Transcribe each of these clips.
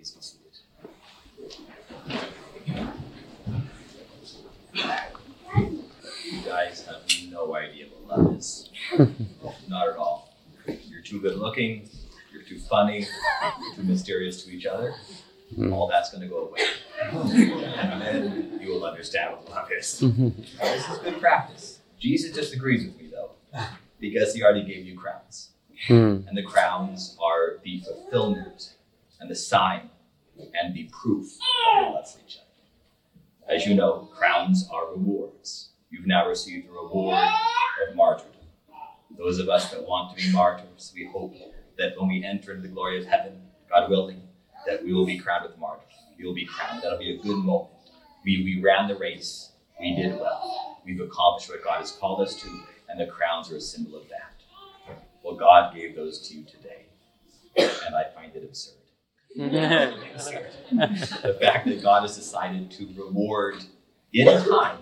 Please be seated. You guys have no idea what love is. Not at all. You're too good looking, you're too funny, you're too mysterious to each other. All that's going to go away. And then you will understand what love is. This is good practice. Jesus disagrees with me, though, because he already gave you crowns. Hmm. And the crowns are the fulfillment and the sign and the proof of your love for each other. As you know, crowns are rewards. You've now received the reward of martyrdom. Those of us that want to be martyrs, we hope that when we enter into the glory of heaven, God willing, that we will be crowned with martyrs. We will be crowned. That'll be a good moment. We, we ran the race. We did well. We've accomplished what God has called us to, and the crowns are a symbol of that. Well, God gave those to you today, and I find it absurd. Mm-hmm. the fact that God has decided to reward in time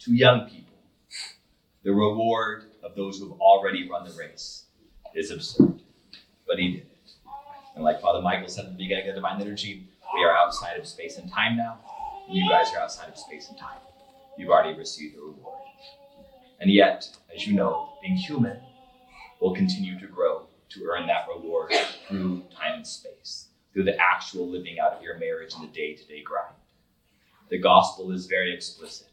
to young people the reward of those who have already run the race is absurd. But He did it. And like Father Michael said at the beginning of Divine Liturgy, we are outside of space and time now. And you guys are outside of space and time. You've already received the reward. And yet, as you know, being human will continue to grow to earn that reward through time and space, through the actual living out of your marriage in the day to day grind. The gospel is very explicit.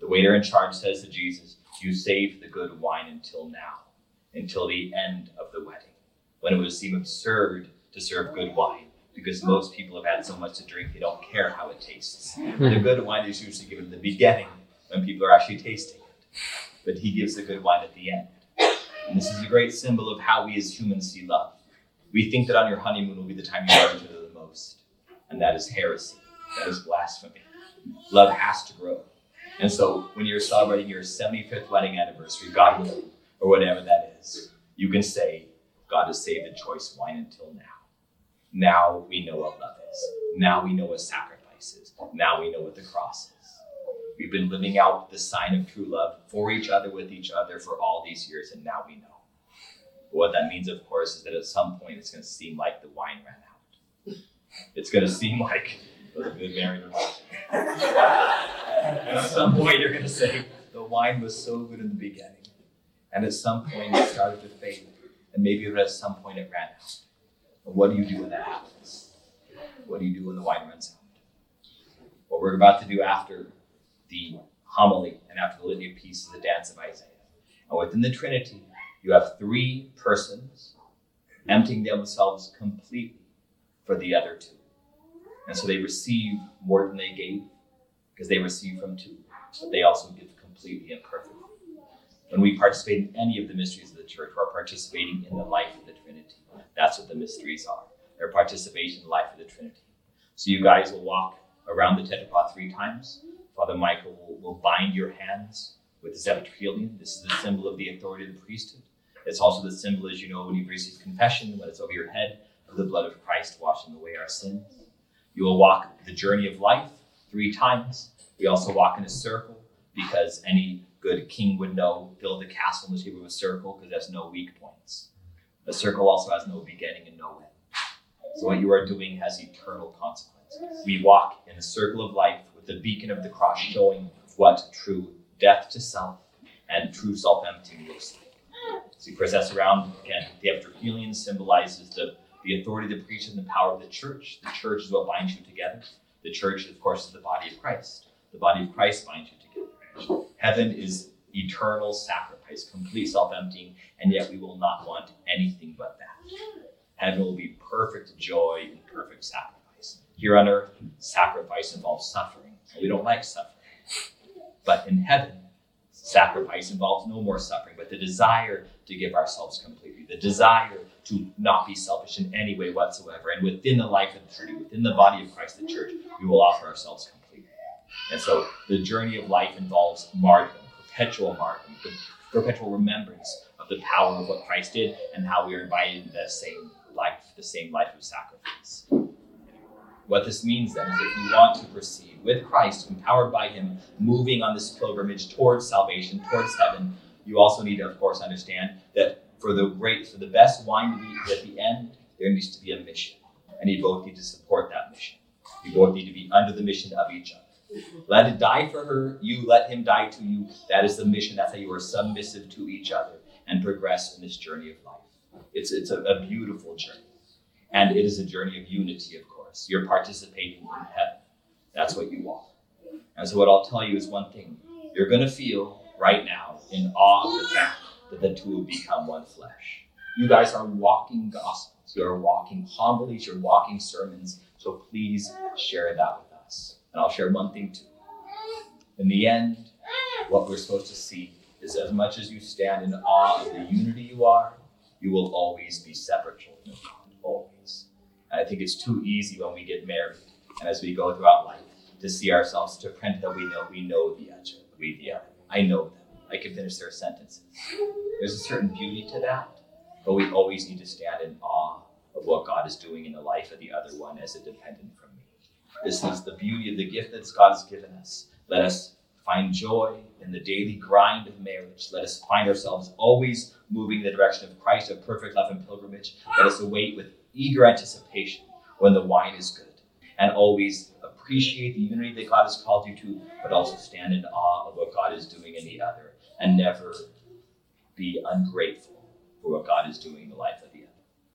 The waiter in charge says to Jesus, You saved the good wine until now, until the end of the wedding, when it would seem absurd to serve good wine, because most people have had so much to drink they don't care how it tastes. Hmm. The good wine is usually given at the beginning when people are actually tasting it, but he gives the good wine at the end. And this is a great symbol of how we as humans see love. We think that on your honeymoon will be the time you love each other the most, and that is heresy. That is blasphemy. Love has to grow. And so when you're celebrating your 75th wedding anniversary, God willing, or whatever that is, you can say, God has saved the choice wine until now. Now we know what love is. Now we know what sacrifice is. Now we know what the cross is. We've been living out the sign of true love for each other, with each other for all these years, and now we know. What that means, of course, is that at some point it's going to seem like the wine ran out. It's going to seem like a good and at some point you're going to say, the wine was so good in the beginning. And at some point it started to fade. And maybe at some point it ran out. But what do you do when that happens? What do you do when the wine runs out? What we're about to do after the homily and after the litany of peace is the dance of Isaiah. And within the Trinity, you have three persons emptying themselves completely for the other two. And so they receive more than they gave because they receive from two, but they also give completely and perfectly. When we participate in any of the mysteries of the church, we're participating in the life of the Trinity. That's what the mysteries are. They're participation in the life of the Trinity. So you guys will walk around the tetrapod three times. Father Michael will, will bind your hands with the sepulchre. This is the symbol of the authority of the priesthood. It's also the symbol, as you know, when you've received confession, when it's over your head, of the blood of Christ washing away our sins. You will walk the journey of life three times. We also walk in a circle because any good king would know build a castle in the shape of a circle because there's no weak points. A circle also has no beginning and no end. So what you are doing has eternal consequences. We walk in a circle of life with the beacon of the cross showing what true death to self and true self-emptying looks like. So you process around again. The Epitrachelion symbolizes the, the authority of the priesthood and the power of the church. The church is what binds you together. The church, of course, is the body of Christ. The body of Christ binds you together. Heaven is eternal sacrifice, complete self-emptying, and yet we will not want anything but that. Heaven will be perfect joy and perfect sacrifice. Here on earth, sacrifice involves suffering. We don't like suffering. But in heaven, sacrifice involves no more suffering, but the desire to give ourselves completely, the desire to not be selfish in any way whatsoever. And within the life of the Trinity, within the body of Christ, the church, we will offer ourselves completely. And so the journey of life involves martyrdom, perpetual martyrdom, perpetual remembrance of the power of what Christ did and how we are invited into the same life, the same life of sacrifice. What this means then is if you want to proceed with Christ, empowered by Him, moving on this pilgrimage towards salvation, towards heaven, you also need to, of course, understand that for the great, for the best wine to be at the end, there needs to be a mission. and you both need to support that mission. You both need to be under the mission of each other. Let it die for her, you let him die to you. That is the mission. That's how you are submissive to each other and progress in this journey of life. It's, it's a, a beautiful journey. And it is a journey of unity, of course. You're participating in heaven. That's what you are. And so, what I'll tell you is one thing you're going to feel right now in awe of the fact that the two will become one flesh. You guys are walking gospels. You're walking homilies. You're walking sermons. So please share that with us. And I'll share one thing too. In the end, what we're supposed to see is as much as you stand in awe of the unity you are, you will always be separate children of God. I think it's too easy when we get married and as we go throughout life to see ourselves to print that we know we know the other, we the other. I know them. I can finish their sentences. There's a certain beauty to that, but we always need to stand in awe of what God is doing in the life of the other one as a dependent from me. This is the beauty of the gift that God has given us. Let us find joy in the daily grind of marriage. Let us find ourselves always moving in the direction of Christ, of perfect love and pilgrimage. Let us await with eager anticipation when the wine is good, and always appreciate the unity that God has called you to, but also stand in awe of what God is doing in the other, and never be ungrateful for what God is doing in the life